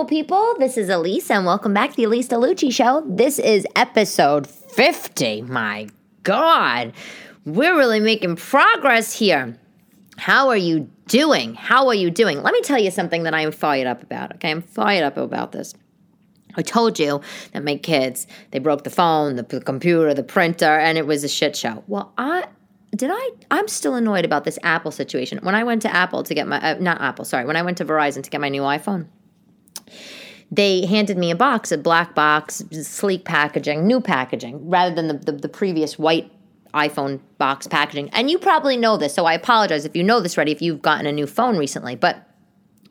beautiful people. This is Elyse, and welcome back to the Elyse DeLucci Show. This is episode 50. My God, we're really making progress here. How are you doing? How are you doing? Let me tell you something that I am fired up about. Okay, I'm fired up about this. I told you that my kids, they broke the phone, the, computer, the printer, and it was a shit show. Well, I did I I'm still annoyed about this Apple situation. When I went to Apple to get my uh, not Apple, sorry, when I went to Verizon to get my new iPhone, they handed me a box, a black box, sleek packaging, new packaging, rather than the, the, the previous white iPhone box packaging. And you probably know this, so I apologize if you know this already, if you've gotten a new phone recently. But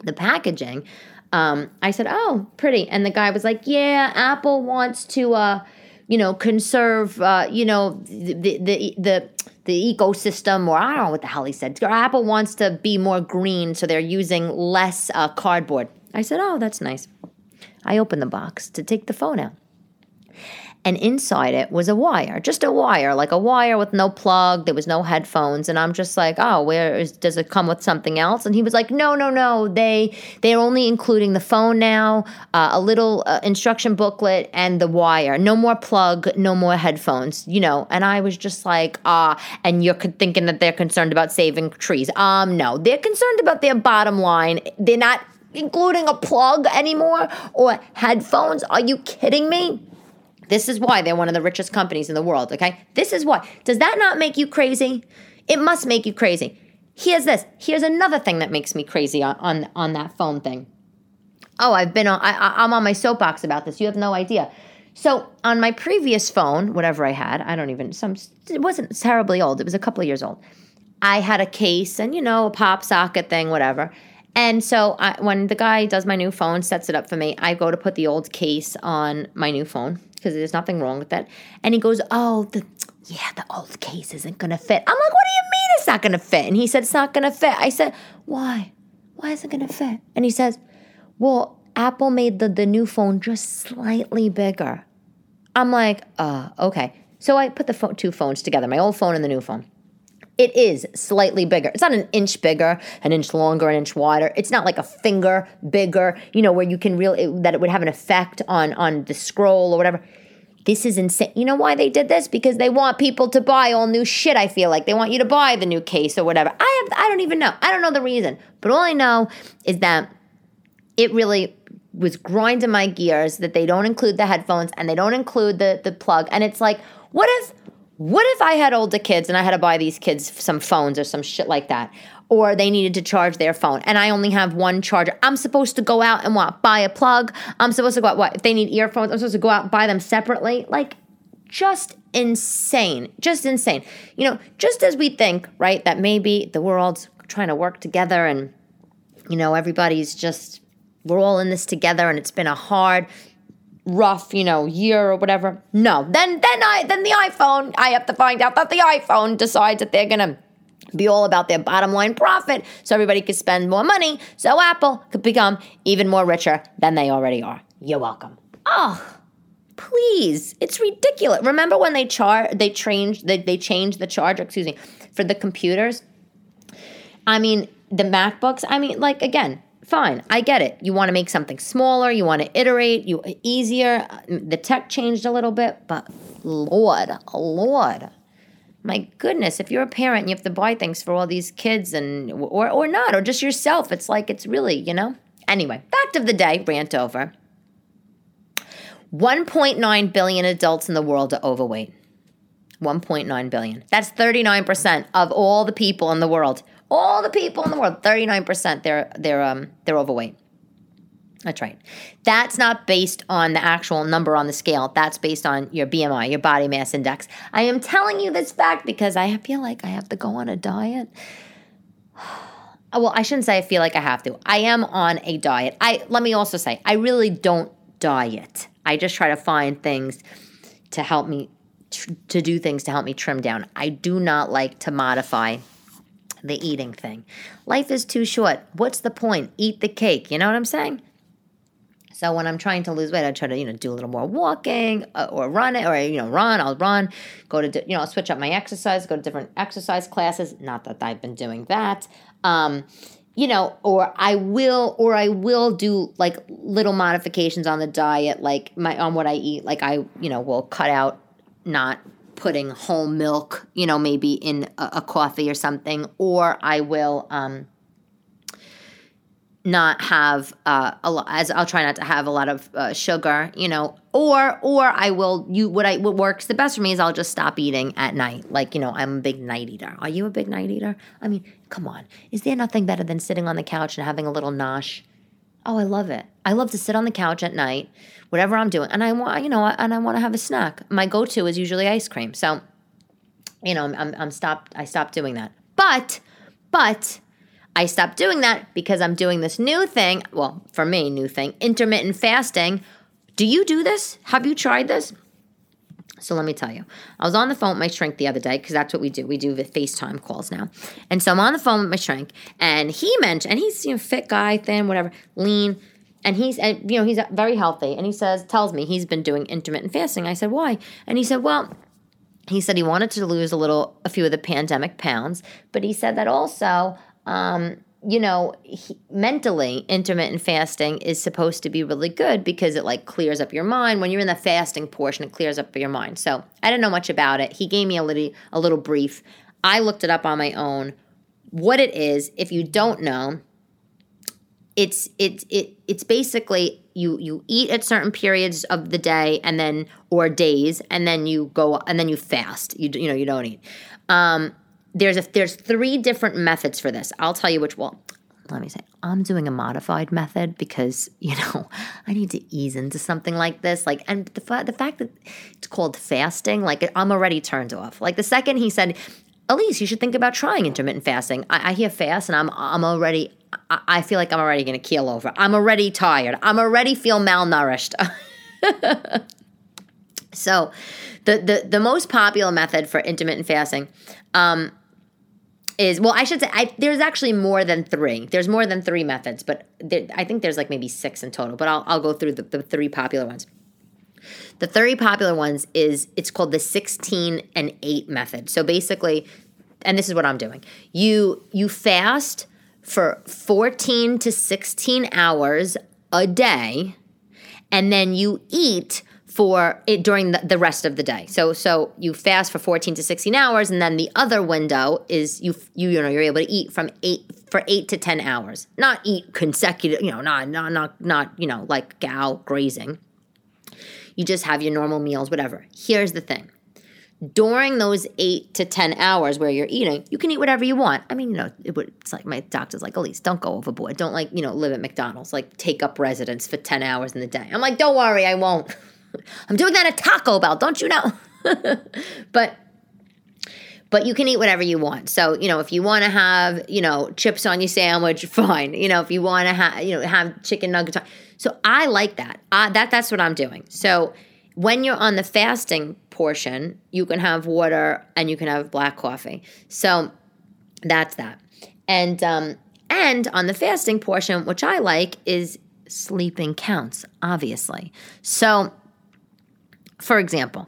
the packaging, um, I said, "Oh, pretty," and the guy was like, "Yeah, Apple wants to, uh, you know, conserve, uh, you know, the the the." the ecosystem, or I don't know what the hell he said. Apple wants to be more green, so they're using less uh, cardboard. I said, Oh, that's nice. I opened the box to take the phone out and inside it was a wire, just a wire, like a wire with no plug. There was no headphones, and I'm just like, oh, where is? Does it come with something else? And he was like, no, no, no. They they're only including the phone now, uh, a little uh, instruction booklet, and the wire. No more plug, no more headphones. You know. And I was just like, ah. And you're thinking that they're concerned about saving trees. Um, no, they're concerned about their bottom line. They're not including a plug anymore or headphones. Are you kidding me? This is why they're one of the richest companies in the world, okay? This is why. Does that not make you crazy? It must make you crazy. Here's this. Here's another thing that makes me crazy on on, on that phone thing. Oh, I've been on I, I'm on my soapbox about this. You have no idea. So on my previous phone, whatever I had, I don't even some it wasn't terribly old. It was a couple of years old. I had a case and you know a pop socket thing, whatever. And so I, when the guy does my new phone, sets it up for me, I go to put the old case on my new phone because there's nothing wrong with that. And he goes, "Oh, the yeah, the old case isn't to fit." I'm like, "What do you mean it's not to fit?" And he said, "It's not to fit." I said, "Why? Why is it to fit?" And he says, "Well, Apple made the the new phone just slightly bigger." I'm like, "Uh, okay." So I put the phone, two phones together, my old phone and the new phone. It is slightly bigger. It's not an inch bigger, an inch longer, an inch wider. It's not like a finger bigger, you know, where you can really that it would have an effect on on the scroll or whatever. This is insane. You know why they did this? Because they want people to buy all new shit. I feel like they want you to buy the new case or whatever. I have I don't even know. I don't know the reason, but all I know is that it really was grinding my gears that they don't include the headphones and they don't include the the plug. And it's like, what if what if I had older kids and I had to buy these kids some phones or some shit like that? Or they needed to charge their phone and I only have one charger. I'm supposed to go out and what? Buy a plug. I'm supposed to go out, what? If they need earphones, I'm supposed to go out and buy them separately. Like, just insane. Just insane. You know, just as we think, right, that maybe the world's trying to work together and, you know, everybody's just, we're all in this together and it's been a hard rough, you know, year or whatever. No. Then then I then the iPhone, I have to find out that the iPhone decides that they're gonna be all about their bottom line profit so everybody could spend more money so Apple could become even more richer than they already are. You're welcome. Oh, please. It's ridiculous. Remember when they char they changed they, they changed the charger, excuse me, for the computers? I mean, the MacBooks, I mean, like again, fine i get it. You want to make something smaller you want to iterate you easier. The tech changed a little bit but lord oh lord. My goodness if you're a parent and you have to buy things for all these kids and or or not or just yourself it's like it's really you know? Anyway fact of the day rant over. 1.9 billion adults in the world are overweight. 1.9 billion. That's 39% of all the people in the world all the people in the world, 39%, they're they're um they're overweight. That's right. That's not based on the actual number on the scale. That's based on your BMI, your body mass index. I am telling you this fact because I feel like I have to go on a diet. Well, I shouldn't say I feel like I have to. I am on a diet. I let me also say, I really don't diet. I just try to find things to help me to do things to help me trim down. I do not like to modify the eating thing. Life is too short. What's the point? Eat the cake. You know what I'm saying? So when I'm trying to lose weight, I try to you know do a little more walking uh, or run it or you know run. I'll run. Go to you know switch up my exercise. Go to different exercise classes. Not that I've been doing that. Um, you know, or I will, or I will do like little modifications on the diet, like my on what I eat. Like I, you know, will cut out not putting whole milk, you know, maybe in a, a coffee or something, or I will um, not have uh, a lot. As I'll try not to have a lot of uh, sugar, you know, or or I will. You what I what works the best for me is I'll just stop eating at night. Like you know, I'm a big night eater. Are you a big night eater? I mean, come on, is there nothing better than sitting on the couch and having a little nosh? Oh, I love it. I love to sit on the couch at night, whatever I'm doing, and I want you know, and I want to have a snack. My go-to is usually ice cream. So, you know, I'm I'm, I'm stopped. I stopped doing that, but but I stopped doing that because I'm doing this new thing. Well, for me, new thing intermittent fasting. Do you do this? Have you tried this? So let me tell you. I was on the phone with my shrink the other day because that's what we do. We do the FaceTime calls now. And so I'm on the phone with my shrink and he mentioned, and he's, you know, fit guy, thin, whatever, lean. And he's, and, you know, he's very healthy. And he says, tells me he's been doing intermittent fasting. I said, why? And he said, well, he said he wanted to lose a little, a few of the pandemic pounds, but he said that also um, you know, he, mentally, intermittent fasting is supposed to be really good because it like clears up your mind. When you're in the fasting portion, it clears up your mind. So I didn't know much about it. He gave me a little a little brief. I looked it up on my own. What it is, if you don't know, it's it's it it's basically you you eat at certain periods of the day and then or days and then you go and then you fast. You you know you don't eat. Um, there's a there's three different methods for this. I'll tell you which well let me say I'm doing a modified method because you know I need to ease into something like this like and the the fact that it's called fasting like I'm already turned off. Like the second he said Elyse, you should think about trying intermittent fasting. I, I hear fast and I'm I'm already I, I feel like I'm already gonna keel over. I'm already tired. I'm already feel malnourished. so the, the the most popular method for intermittent fasting um, is well, I should say I, there's actually more than three. There's more than three methods, but there, I think there's like maybe six in total. But I'll I'll go through the, the three popular ones. The three popular ones is it's called the 16 and 8 method. So basically, and this is what I'm doing. You you fast for 14 to 16 hours a day and then you eat for it during the, the rest of the day. So so you fast for 14 to 16 hours and then the other window is you you you know you're able to eat from 8 for 8 to 10 hours. Not eat consecutive, you know, not not not not, you know, like gal grazing. You just have your normal meals whatever. Here's the thing. During those eight to 10 hours where you're eating, you can eat whatever you want. I mean, you know, it would, it's like my doctor's like, Elyse, don't go overboard. Don't like, you know, live at McDonald's, like take up residence for 10 hours in the day. I'm like, don't worry, I won't. I'm doing that at Taco Bell, don't you know? but but you can eat whatever you want. So, you know, if you want to have, you know, chips on your sandwich, fine. You know, if you want to have, you know, have chicken nuggets. So I like that. Uh, that that's what I'm doing. So when you're on the fasting portion, you can have water and you can have black coffee. So that's that. And um, and on the fasting portion, which I like, is sleeping counts, obviously. So for example,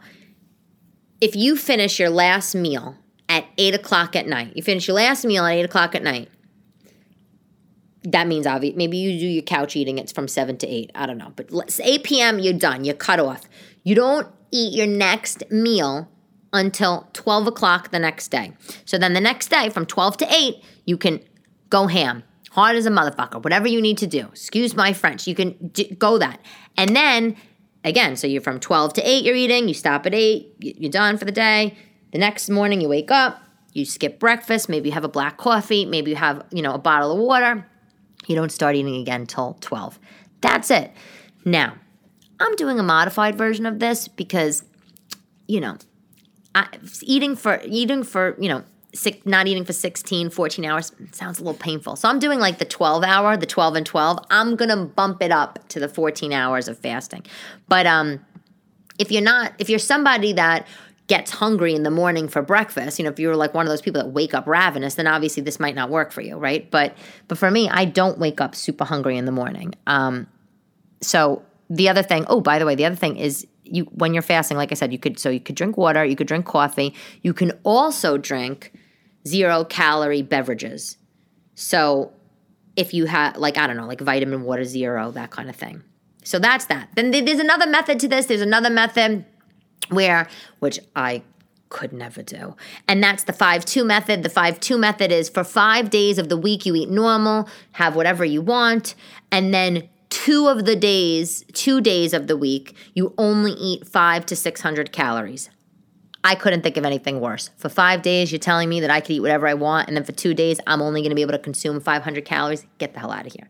if you finish your last meal at eight o'clock at night, you finish your last meal at eight o'clock at night. That means obviously maybe you do your couch eating. It's from seven to eight. I don't know, but let's, eight p.m. You're done. You're cut off. You don't eat your next meal until twelve o'clock the next day. So then the next day, from twelve to eight, you can go ham, hard as a motherfucker, whatever you need to do. Excuse my French. You can d- go that, and then again, so you're from 12 to 8, you're eating, you stop at 8, you're done for the day. The next morning, you wake up, you skip breakfast, maybe you have a black coffee, maybe you have, you know, a bottle of water. You don't start eating again until 12. That's it. Now, I'm doing a modified version of this because, you know, I, eating for eating for you know six, not eating for 16, 14 hours sounds a little painful. So I'm doing like the 12 hour, the 12 and 12. I'm to bump it up to the 14 hours of fasting. But um if you're not if you're somebody that gets hungry in the morning for breakfast, you know, if you're like one of those people that wake up ravenous, then obviously this might not work for you, right? But but for me, I don't wake up super hungry in the morning. Um so the other thing, oh, by the way, the other thing is you when you're fasting, like I said, you could so you could drink water, you could drink coffee, you can also drink zero calorie beverages. So if you have like I don't know, like vitamin water zero, that kind of thing. So that's that. Then there's another method to this. There's another method where which I could never do. And that's the 5 2 method. The 5 2 method is for five days of the week, you eat normal, have whatever you want. And then two of the days, two days of the week, you only eat five to 600 calories. I couldn't think of anything worse. For five days, you're telling me that I could eat whatever I want. And then for two days, I'm only going to be able to consume 500 calories. Get the hell out of here.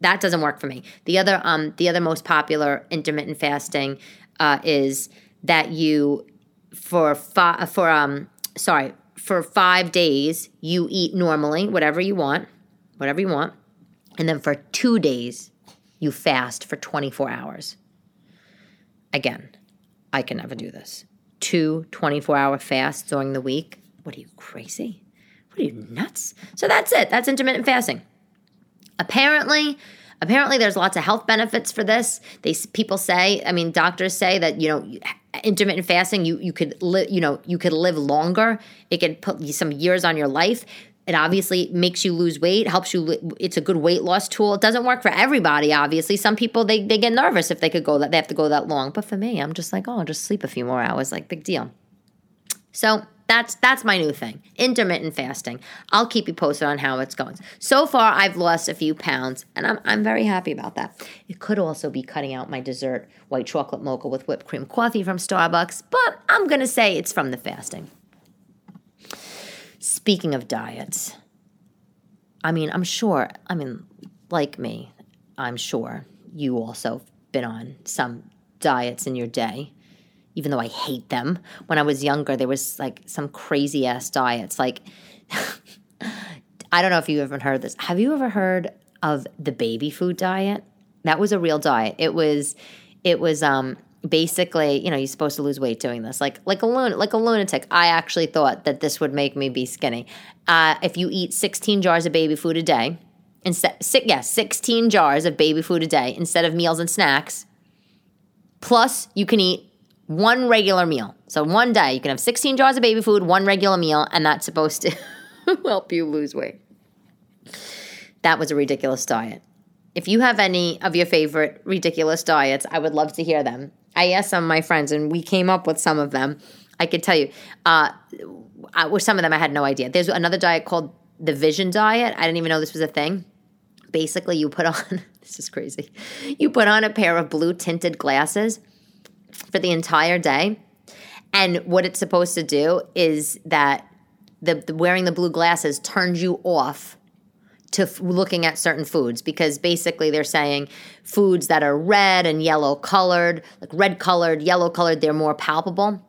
That doesn't work for me. The other, um, the other most popular intermittent fasting uh, is that you for five for um sorry for five days you eat normally whatever you want whatever you want. And then for two days you fast for 24 hours. Again i can never do this. Two 24 hour fasts during the week? What are you crazy? What are you nuts? So that's it. That's intermittent fasting. Apparently apparently there's lots of health benefits for this. They people say i mean doctors say that you know intermittent fasting you you could li- you know you could live longer. It can put some years on your life. It obviously makes you lose weight helps you it's a good weight loss tool. It doesn't work for everybody obviously. Some people they, they get nervous if they could go that they have to go that long. But for me i'm just like oh i'll just sleep a few more hours like big deal. So that's that's my new thing. Intermittent fasting. I'll keep you posted on how it's going. So far I've lost a few pounds and I'm I'm very happy about that. It could also be cutting out my dessert white chocolate mocha with whipped cream coffee from Starbucks, but I'm going to say it's from the fasting. Speaking of diets, I mean, I'm sure, I mean, like me, I'm sure you also been on some diets in your day even though I hate them. When I was younger, there was like some crazy ass diets. Like, I don't know if you ever heard this. Have you ever heard of the baby food diet? That was a real diet. It was, it was, um, basically, you know, you're supposed to lose weight doing this, like like a lun- like a lunatic. I actually thought that this would make me be skinny. Uh, if you eat 16 jars of baby food a day, instead, si- yeah, 16 jars of baby food a day instead of meals and snacks, plus you can eat one regular meal. So one day you can have 16 jars of baby food, one regular meal, and that's supposed to help you lose weight. That was a ridiculous diet. If you have any of your favorite ridiculous diets, I would love to hear them. I asked some of my friends, and we came up with some of them. I could tell you, uh, with some of them, I had no idea. There's another diet called the Vision Diet. I didn't even know this was a thing. Basically, you put on this is crazy. You put on a pair of blue tinted glasses for the entire day. And what it's supposed to do is that the, the wearing the blue glasses turns you off to f- looking at certain foods because basically they're saying foods that are red and yellow colored, like red colored, yellow colored, they're more palpable.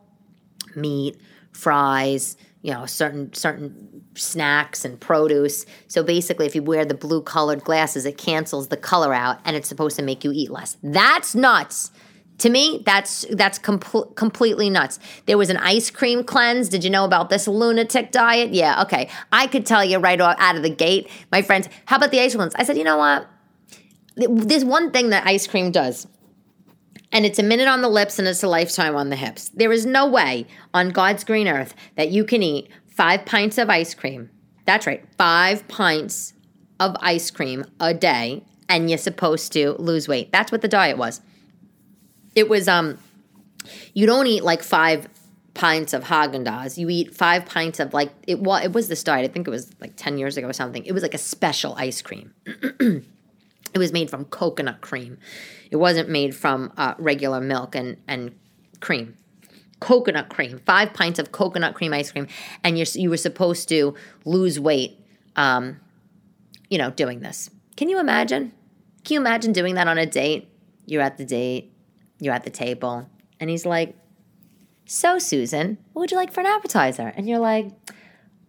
Meat, fries, you know, certain certain snacks and produce. So basically if you wear the blue colored glasses, it cancels the color out and it's supposed to make you eat less. That's nuts. To me, that's that's com- completely nuts. There was an ice cream cleanse. Did you know about this lunatic diet? Yeah, okay. I could tell you right out of the gate, my friends. How about the ice ones I said, you know what? There's one thing that ice cream does, and it's a minute on the lips and it's a lifetime on the hips. There is no way on God's green earth that you can eat five pints of ice cream. That's right, five pints of ice cream a day, and you're supposed to lose weight. That's what the diet was it was um you don't eat like five pints of Haagen Dazs. You eat five pints of like it was it was this diet. I think it was like ten years ago or something. It was like a special ice cream. it was made from coconut cream. It wasn't made from uh, regular milk and and cream. Coconut cream, five pints of coconut cream ice cream, and you you were supposed to lose weight. Um, you know, doing this. Can you imagine? Can you imagine doing that on a date? You're at the date you're at the table, and he's like, So, Susan, what would you like for an appetizer? And you're like,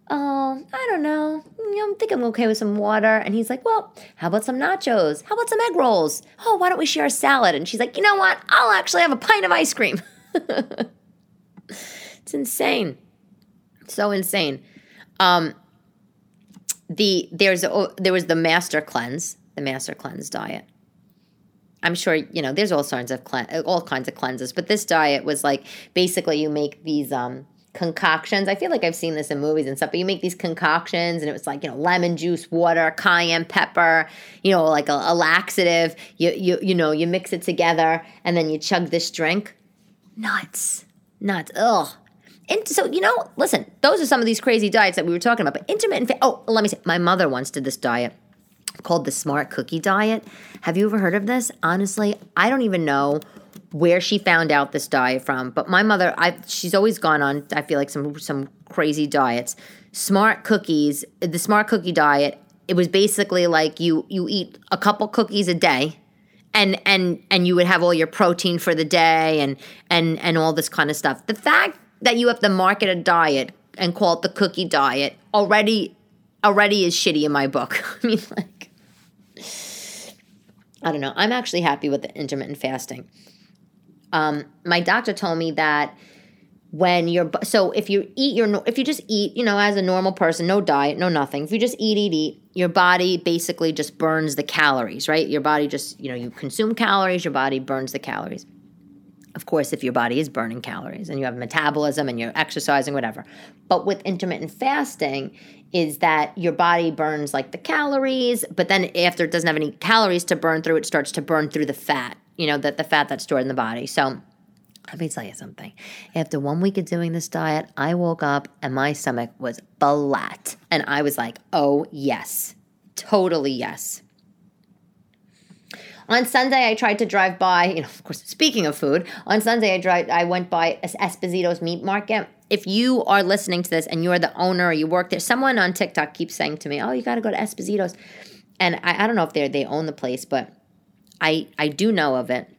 Oh, I don't know. I think I'm okay with some water. And he's like, Well, how about some nachos? How about some egg rolls? Oh, why don't we share a salad? And she's like, You know what? I'll actually have a pint of ice cream. it's insane. So insane. Um, the there's there was the master cleanse, the master cleanse diet. I'm sure you know there's all sorts of all kinds of cleanses, but this diet was like basically you make these um concoctions. I feel like I've seen this in movies and stuff, but you make these concoctions and it was like, you know, lemon juice, water, cayenne pepper, you know, like a, a laxative. You, you, you know, you mix it together and then you chug this drink. Nuts. Nuts. Ugh. And so, you know, listen, those are some of these crazy diets that we were talking about. But intermittent, fa- oh, let me say, my mother once did this diet called the Smart Cookie Diet. Have you ever heard of this? Honestly, I don't even know where she found out this diet from. But my mother, I she's always gone on. I feel like some some crazy diets. Smart cookies, the smart cookie diet. It was basically like you you eat a couple cookies a day, and and and you would have all your protein for the day, and and and all this kind of stuff. The fact that you have to market a diet and call it the cookie diet already already is shitty in my book. I mean, like. I don't know. I'm actually happy with the intermittent fasting. Um, my doctor told me that when you're so if you eat your if you just eat you know as a normal person no diet no nothing if you just eat eat eat your body basically just burns the calories right your body just you know you consume calories your body burns the calories of course if your body is burning calories and you have metabolism and you're exercising whatever but with intermittent fasting is that your body burns like the calories but then after it doesn't have any calories to burn through it starts to burn through the fat you know, that the fat that's stored in the body. So let me tell you something. After one week of doing this diet, I woke up and my stomach was flat. And I was like, oh, yes, totally yes. On Sunday, I tried to drive by, you know, of course, speaking of food, on Sunday, I, drive, I went by Esposito's Meat Market. If you are listening to this and you're the owner or you work there, someone on TikTok keeps saying to me, oh, you got to go to Esposito's. And I, I don't know if they they own the place, but I, I do know of it.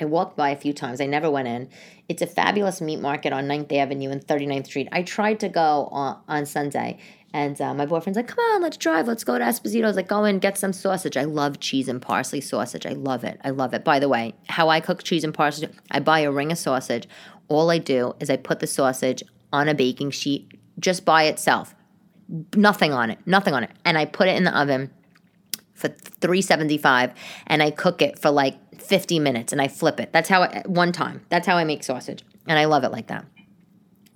I walked by a few times. I never went in. It's a fabulous meat market on 9th Avenue and 39th Street. I tried to go on, on Sunday, and uh, my boyfriend's like, come on, let's drive. Let's go to Esposito's. Like, go in, get some sausage. I love cheese and parsley sausage. I love it. I love it. By the way, how I cook cheese and parsley, I buy a ring of sausage. All I do is I put the sausage on a baking sheet just by itself. Nothing on it. Nothing on it. And I put it in the oven for 375 and I cook it for like 50 minutes and I flip it. That's how I, one time. That's how I make sausage. And I love it like that.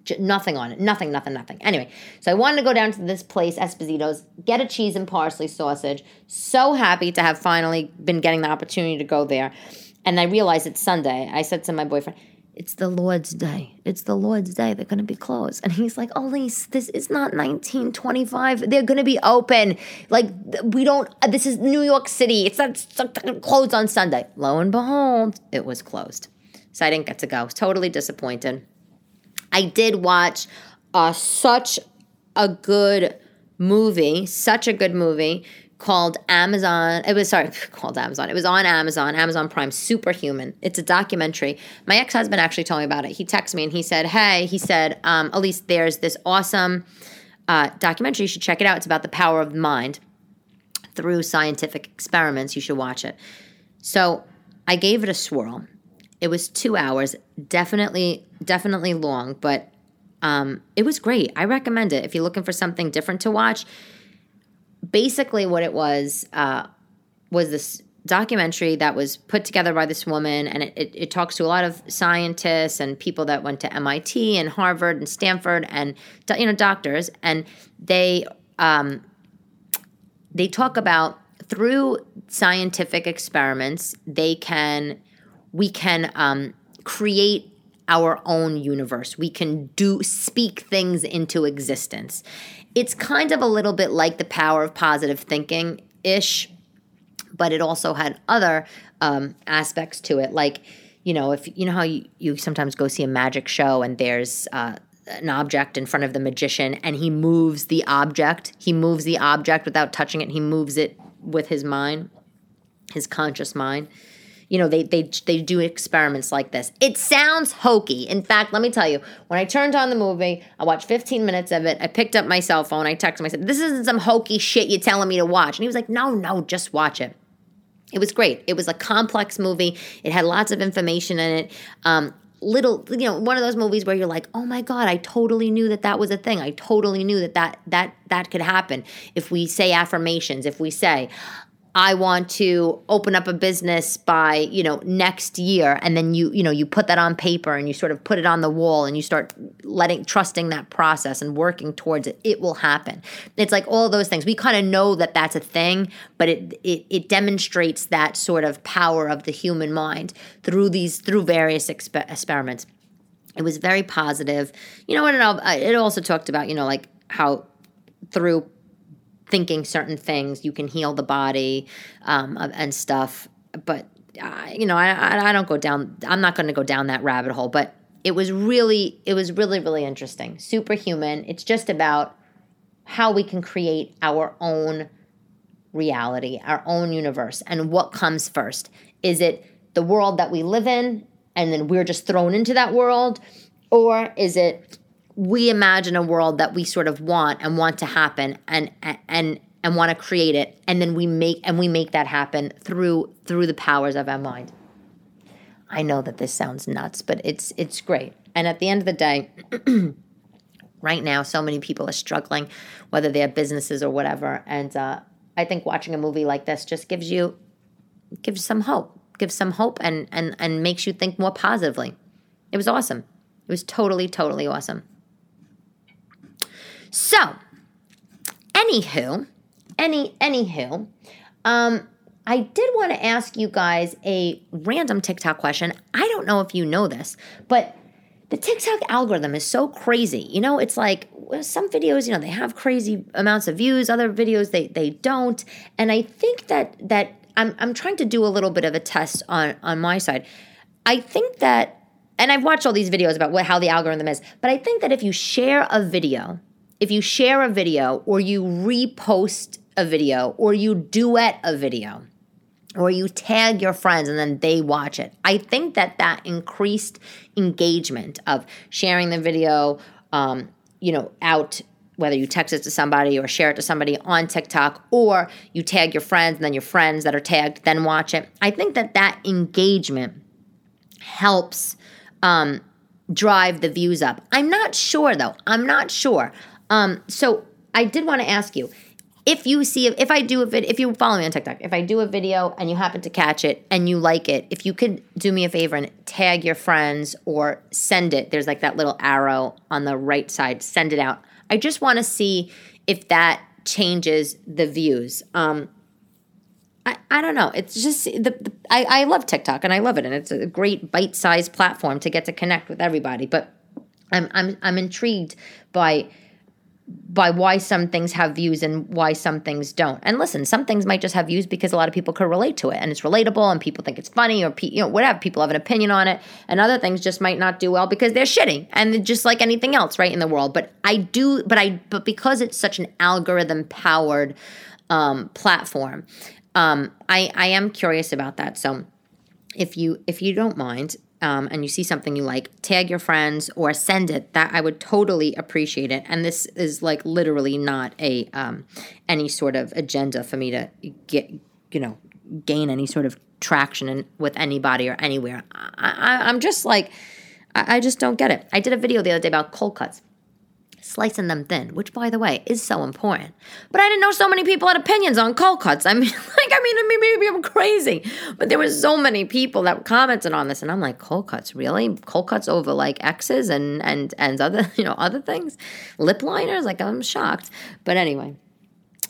J- nothing on it. Nothing, nothing, nothing. Anyway, so I wanted to go down to this place, Esposito's, get a cheese and parsley sausage. So happy to have finally been getting the opportunity to go there. And I realized it's Sunday. I said to my boyfriend, it's the Lord's day. It's the Lord's day. They're going to be closed. And he's like, Elyse, this is not 1925. They're going to be open. Like, we don't, this is New York City. It's not, closed on Sunday. Lo and behold, it was closed. So I didn't get to go. Totally disappointed. I did watch uh, such a good movie, such a good movie called Amazon. It was sorry, called Amazon. It was on Amazon, Amazon Prime, Superhuman. It's a documentary. My ex husband actually told me about it. He texted me and he said, "Hey," he said, um, "Elyse, there's this awesome uh, documentary. You should check it out. It's about the power of the mind through scientific experiments. You should watch it." So I gave it a swirl. It was two hours, definitely, definitely long, but um, it was great. I recommend it if you're looking for something different to watch basically what it was uh, was this documentary that was put together by this woman and it, it, it, talks to a lot of scientists and people that went to mit and harvard and stanford and you know doctors and they um, they talk about through scientific experiments they can we can um, create our own universe. We can do speak things into existence it's kind of a little bit like the power of positive thinking ish, but it also had other um, aspects to it. Like, you know, if you know how you, you sometimes go see a magic show and there's uh, an object in front of the magician and he moves the object, he moves the object without touching it, he moves it with his mind, his conscious mind you know they they they do experiments like this. It sounds hokey. In fact, let me tell you, when I turned on the movie, I watched 15 minutes of it. I picked up my cell phone. I texted him. I said, "This isn't some hokey shit you're telling me to watch." And he was like, "No, no, just watch it." It was great. It was a complex movie. It had lots of information in it. Um, little you know one of those movies where you're like oh my god i totally knew that that was a thing i totally knew that that that that could happen if we say affirmations if we say I want to open up a business by, you know, next year and then you, you know, you put that on paper and you sort of put it on the wall and you start letting trusting that process and working towards it, it will happen. It's like all those things. We kind of know that that's a thing, but it, it it demonstrates that sort of power of the human mind through these through various exp- experiments. It was very positive. You know, and it also talked about, you know, like how through thinking certain things, you can heal the body um, and stuff. But uh, you know, I, I don't go down. I'm not going to go down that rabbit hole. But it was really, it was really, really interesting. Superhuman. It's just about how we can create our own reality, our own universe, and what comes first. Is it the world that we live in, and then we're just thrown into that world, or is it we imagine a world that we sort of want and want to happen and and and want to create it and then we make and we make that happen through through the powers of our mind. I know that this sounds nuts but it's it's great. And at the end of the day right now so many people are struggling whether they have businesses or whatever and uh, i think watching a movie like this just gives you gives some hope gives some hope and and and makes you think more positively. It was awesome. It was totally totally awesome so, anywho, any anywho, um, I did want to ask you guys a random TikTok question. I don't know if you know this, but the TikTok algorithm is so crazy. You know, it's like some videos, you know, they have crazy amounts of views, other videos they they don't. And I think that that I'm I'm trying to do a little bit of a test on on my side. I think that and I've watched all these videos about what how the algorithm is, but I think that if you share a video if you share a video or you repost a video or you duet a video or you tag your friends and then they watch it, I think that that increased engagement of sharing the video, um, you know, out whether you text it to somebody or share it to somebody on TikTok or you tag your friends and then your friends that are tagged then watch it. I think that that engagement helps um, drive the views up. I'm not sure though. I'm not sure. Um, so I did want to ask you if you see if I do a vid, if you follow me on TikTok, if I do a video and you happen to catch it and you like it, if you could do me a favor and tag your friends or send it. There's like that little arrow on the right side. Send it out. I just want to see if that changes the views. Um, I, I don't know. It's just the, the I, I love TikTok and I love it and it's a great bite sized platform to get to connect with everybody. But I'm I'm I'm intrigued by by why some things have views and why some things don't. And listen, some things might just have views because a lot of people could relate to it and it's relatable and people think it's funny or you know whatever people have an opinion on it and other things just might not do well because they're shitty and just like anything else right in the world. But I do but I but because it's such an algorithm powered um, platform, um, I I am curious about that. So if you if you don't mind um, and you see something you like, tag your friends or send it. That I would totally appreciate it. And this is like literally not a um, any sort of agenda for me to get you know gain any sort of traction in, with anybody or anywhere. I, am just like I, I just don't get it. I did a video the other day about cold cuts slicing them thin, which by the way is so important. But I didn't know so many people had opinions on cold cuts. I mean, like, I mean, maybe I'm crazy, but there were so many people that commented on this, and I'm like, cold cuts, really? Cold cuts over like X's and and and other, you know, other things, lip liners. Like, I'm shocked. But anyway.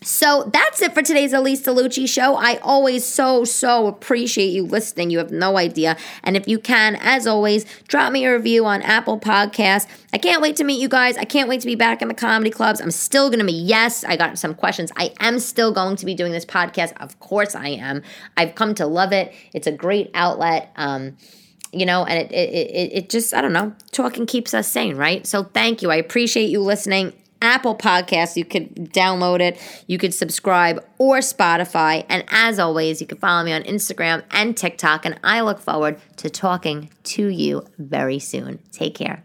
So that's it for today's Elyse DeLucci show. I always so, so appreciate you listening. You have no idea. And if you can, as always, drop me a review on Apple Podcasts. I can't wait to meet you guys. I can't wait to be back in the comedy clubs. I'm still going to be, yes, I got some questions. I am still going to be doing this podcast. Of course I am. I've come to love it. It's a great outlet. Um, you know, and it, it, it, it just, I don't know, talking keeps us sane, right? So thank you. I appreciate you listening. Apple Podcasts. You could download it, you could subscribe, or Spotify. And as always, you can follow me on Instagram and TikTok. And I look forward to talking to you very soon. Take care.